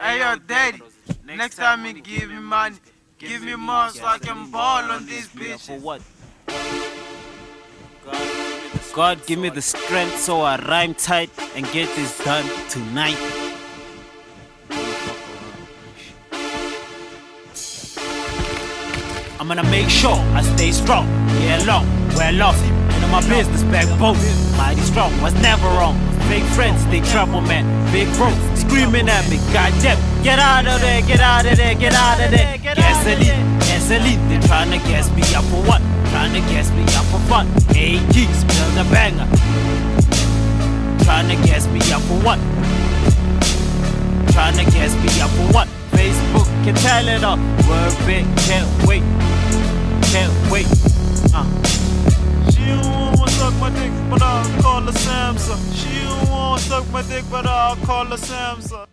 Hey yo, daddy. Next time you give me money, give me more so I can ball on these For bitches. what? God give me the strength so I rhyme tight and get this done tonight. I'm gonna make sure I stay strong, yeah long, well off. You know my business backbone, mighty strong, was never wrong. Fake friends, they trouble man, big bro, screaming at me, goddamn, get out of there, get out of there, get out of there. Gasoline, gasoline, they tryna gas me up for what? Tryna gas me up for fun. AG, spill the banger. Tryna gas me up for what? Tryna gas me up for what? Facebook can tell it all. Word big, can't wait, She don't wanna suck my dick, but I'll call her Samsa.